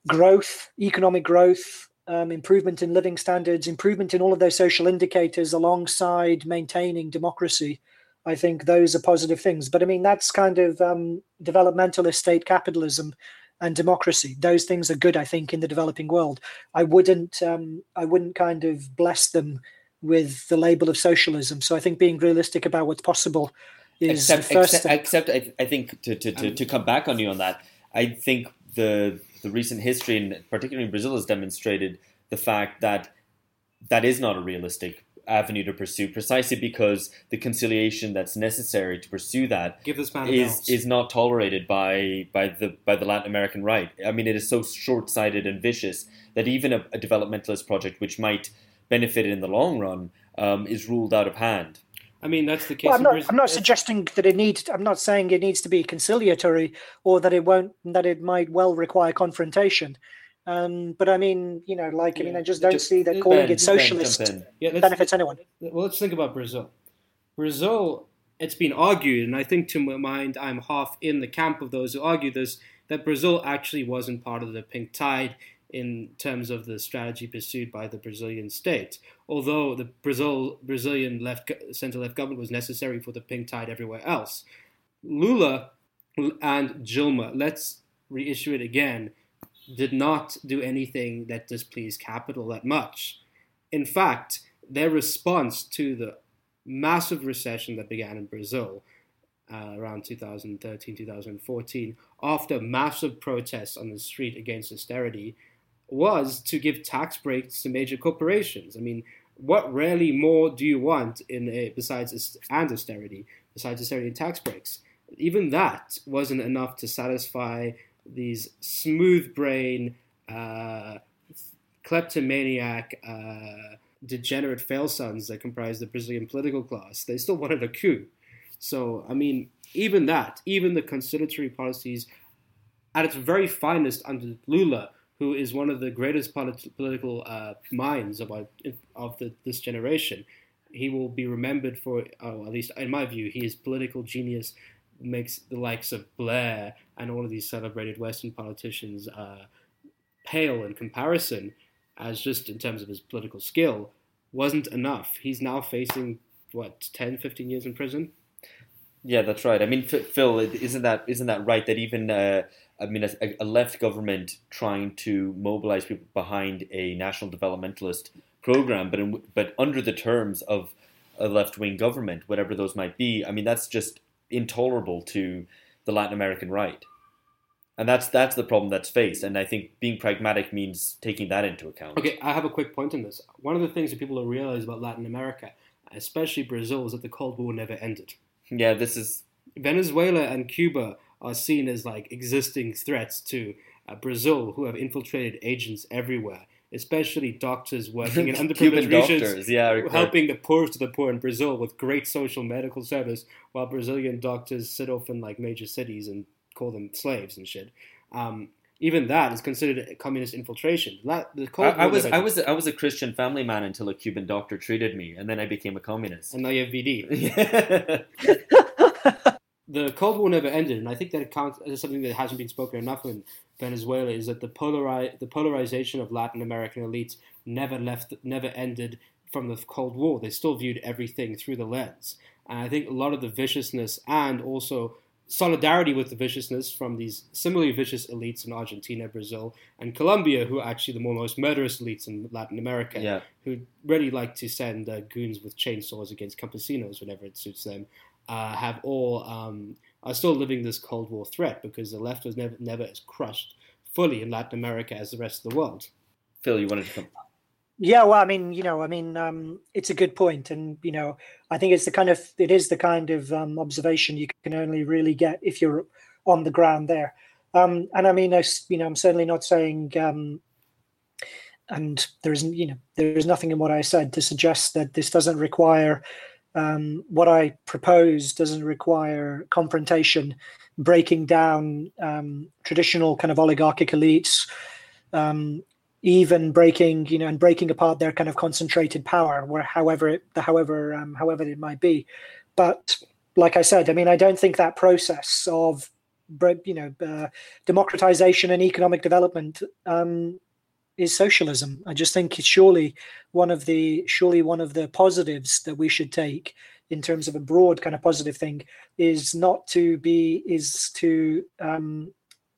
growth, economic growth, um, improvement in living standards, improvement in all of those social indicators, alongside maintaining democracy. I think those are positive things. But I mean, that's kind of um, developmentalist state capitalism and democracy. Those things are good, I think, in the developing world. I wouldn't, um, I wouldn't kind of bless them with the label of socialism. So I think being realistic about what's possible is except, the first except, except I, I think to, to, to, to come back on you on that, I think the the recent history, and particularly in Brazil, has demonstrated the fact that that is not a realistic avenue to pursue, precisely because the conciliation that's necessary to pursue that Give this man is balance. is not tolerated by by the by the Latin American right. I mean, it is so short sighted and vicious that even a, a developmentalist project, which might benefit in the long run, um, is ruled out of hand. I mean, that's the case. Well, I'm not. I'm not suggesting that it needs. I'm not saying it needs to be conciliatory, or that it won't. That it might well require confrontation. Um, but I mean, you know, like I mean, I just don't Just- see that calling Ben, it socialist Ben. Yeah, benefits anyone. Well, let's think about Brazil. Brazil, it's been argued, and I think to my mind, I'm half in the camp of those who argue this, that Brazil actually wasn't part of the pink tide in terms of the strategy pursued by the Brazilian state. Although the Brazil Brazilian left center left government was necessary for the pink tide everywhere else, Lula and Dilma, let's reissue it again, did not do anything that displeased capital that much. In fact, their response to the massive recession that began in Brazil uh, around 2013 2014, after massive protests on the street against austerity, was to give tax breaks to major corporations. I mean, what really more do you want in a, besides and austerity, besides austerity and tax breaks? Even that wasn't enough to satisfy these smooth brain, uh, kleptomaniac, uh, degenerate fail sons that comprise the Brazilian political class. They still wanted a coup. So, I mean, even that, even the conciliatory policies at its very finest under Lula, who is one of the greatest polit- political uh, minds of, our, of the, this generation, he will be remembered for, oh, at least in my view, his political genius makes the likes of Blair and all of these celebrated Western politicians uh, pale in comparison, as just in terms of his political skill, wasn't enough. He's now facing, what, 10, 15 years in prison? Yeah, that's right. I mean, Phil, isn't that isn't that right? That even uh, I mean, a, a left government trying to mobilize people behind a national developmentalist program, but in, but under the terms of a left wing government, whatever those might be. I mean, that's just intolerable to the Latin American right, and that's that's the problem that's faced. And I think being pragmatic means taking that into account. Okay, I have a quick point on this. One of the things that people don't realize about Latin America, especially Brazil, is that the Cold War never ended. Yeah, this is Venezuela and Cuba are seen as like existing threats to uh, Brazil, who have infiltrated agents everywhere, especially doctors working in Cuban underprivileged regions. Yeah, helping the poorest of the poor in Brazil with great social medical service, while Brazilian doctors sit off in like major cities and call them slaves and shit. Um, even that is considered a communist infiltration. That, the I, I was I was I was a Christian family man until a Cuban doctor treated me, and then I became a communist. and now you have VD. The Cold War never ended, and I think that accounts as something that hasn't been spoken enough in Venezuela is that the polari- the polarization of Latin American elites never left, never ended from the Cold War. They still viewed everything through the lens, and I think a lot of the viciousness and also solidarity with the viciousness from these similarly vicious elites in Argentina, Brazil, and Colombia, who are actually the more most murderous elites in Latin America yeah. who really like to send uh, goons with chainsaws against campesinos whenever it suits them, uh, have all um, are still living this Cold War threat because the left was never never as crushed fully in Latin America as the rest of the world. Phil, you wanted to come? Yeah, well, I mean, you know, I mean, um, it's a good point, and you know, I think it's the kind of it is the kind of um, observation you can only really get if you're on the ground there. Um, and I mean, I, you know, I'm certainly not saying, um, and there isn't, you know, there is nothing in what I said to suggest that this doesn't require um, what I propose doesn't require confrontation, breaking down um, traditional kind of oligarchic elites, um, even breaking, you know, and breaking apart their kind of concentrated power, where however it, however, um, however it might be. But like I said, I mean, I don't think that process of, you know, uh, democratization and economic development um, is socialism. I just think it's surely one of the surely one of the positives that we should take in terms of a broad kind of positive thing is not to be is to um,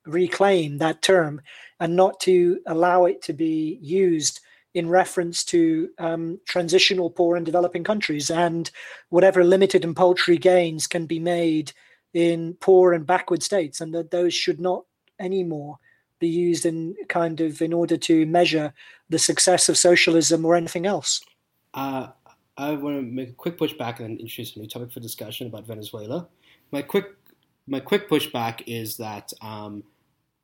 reclaim that term and not to allow it to be used in reference to um, transitional poor and developing countries and whatever limited and paltry gains can be made in poor and backward states and that those should not anymore be used in kind of in order to measure the success of socialism or anything else? Uh, I want to make a quick pushback and introduce a new topic for discussion about Venezuela. My quick my quick pushback is that um,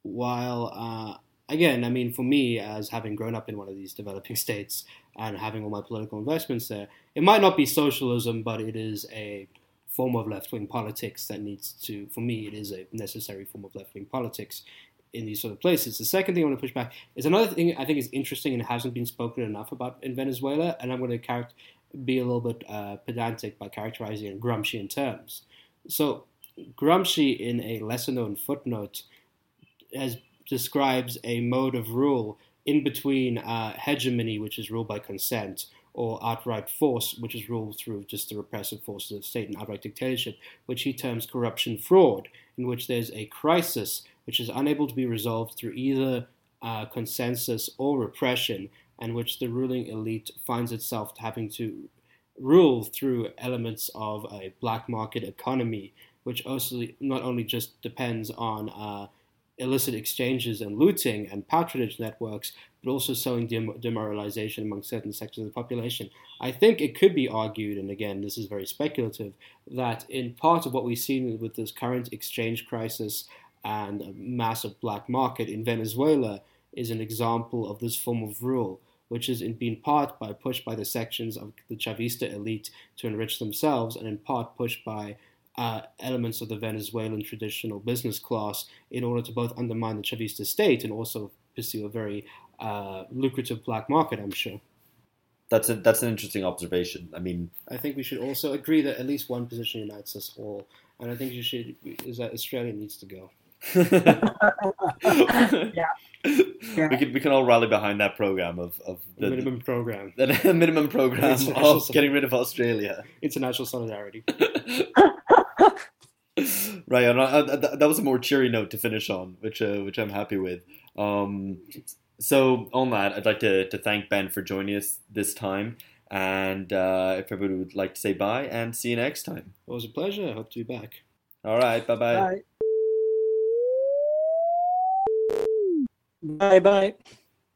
while uh, again, I mean, for me, as having grown up in one of these developing states and having all my political investments there, it might not be socialism, but it is a form of left wing politics that needs to, for me, it is a necessary form of left wing politics in these sort of places. The second thing I want to push back is another thing I think is interesting and hasn't been spoken enough about in Venezuela, and I'm going to char- be a little bit uh, pedantic by characterizing it in Gramscian terms. So, Gramsci, in a lesser known footnote, has describes a mode of rule in between uh, hegemony, which is ruled by consent, or outright force, which is ruled through just the repressive forces of state and outright dictatorship, which he terms corruption fraud, in which there's a crisis which is unable to be resolved through either uh, consensus or repression, and which the ruling elite finds itself having to rule through elements of a black market economy, which also not only just depends on uh, illicit exchanges and looting and patronage networks, but also sowing dem- demoralization among certain sectors of the population. I think it could be argued, and again, this is very speculative, that in part of what we've seen with this current exchange crisis and a massive black market in Venezuela is an example of this form of rule, which is in part by pushed by the sections of the Chavista elite to enrich themselves, and in part pushed by uh, elements of the Venezuelan traditional business class in order to both undermine the Chavista state and also pursue a very uh, lucrative black market. I'm sure. That's a, that's an interesting observation. I mean, I think we should also agree that at least one position unites us all, and I think you should is that Australia needs to go. Yeah. Yeah. We can we can all rally behind that program of, of the minimum program, the minimum program of getting rid of Australia. International solidarity. right, and I, that, that was a more cheery note to finish on, which uh, which I'm happy with. Um, so on that, I'd like to, to thank Ben for joining us this time, and uh, if everybody would like to say bye and see you next time. It was a pleasure. I hope to be back. All right, bye-bye. Bye. Bye bye.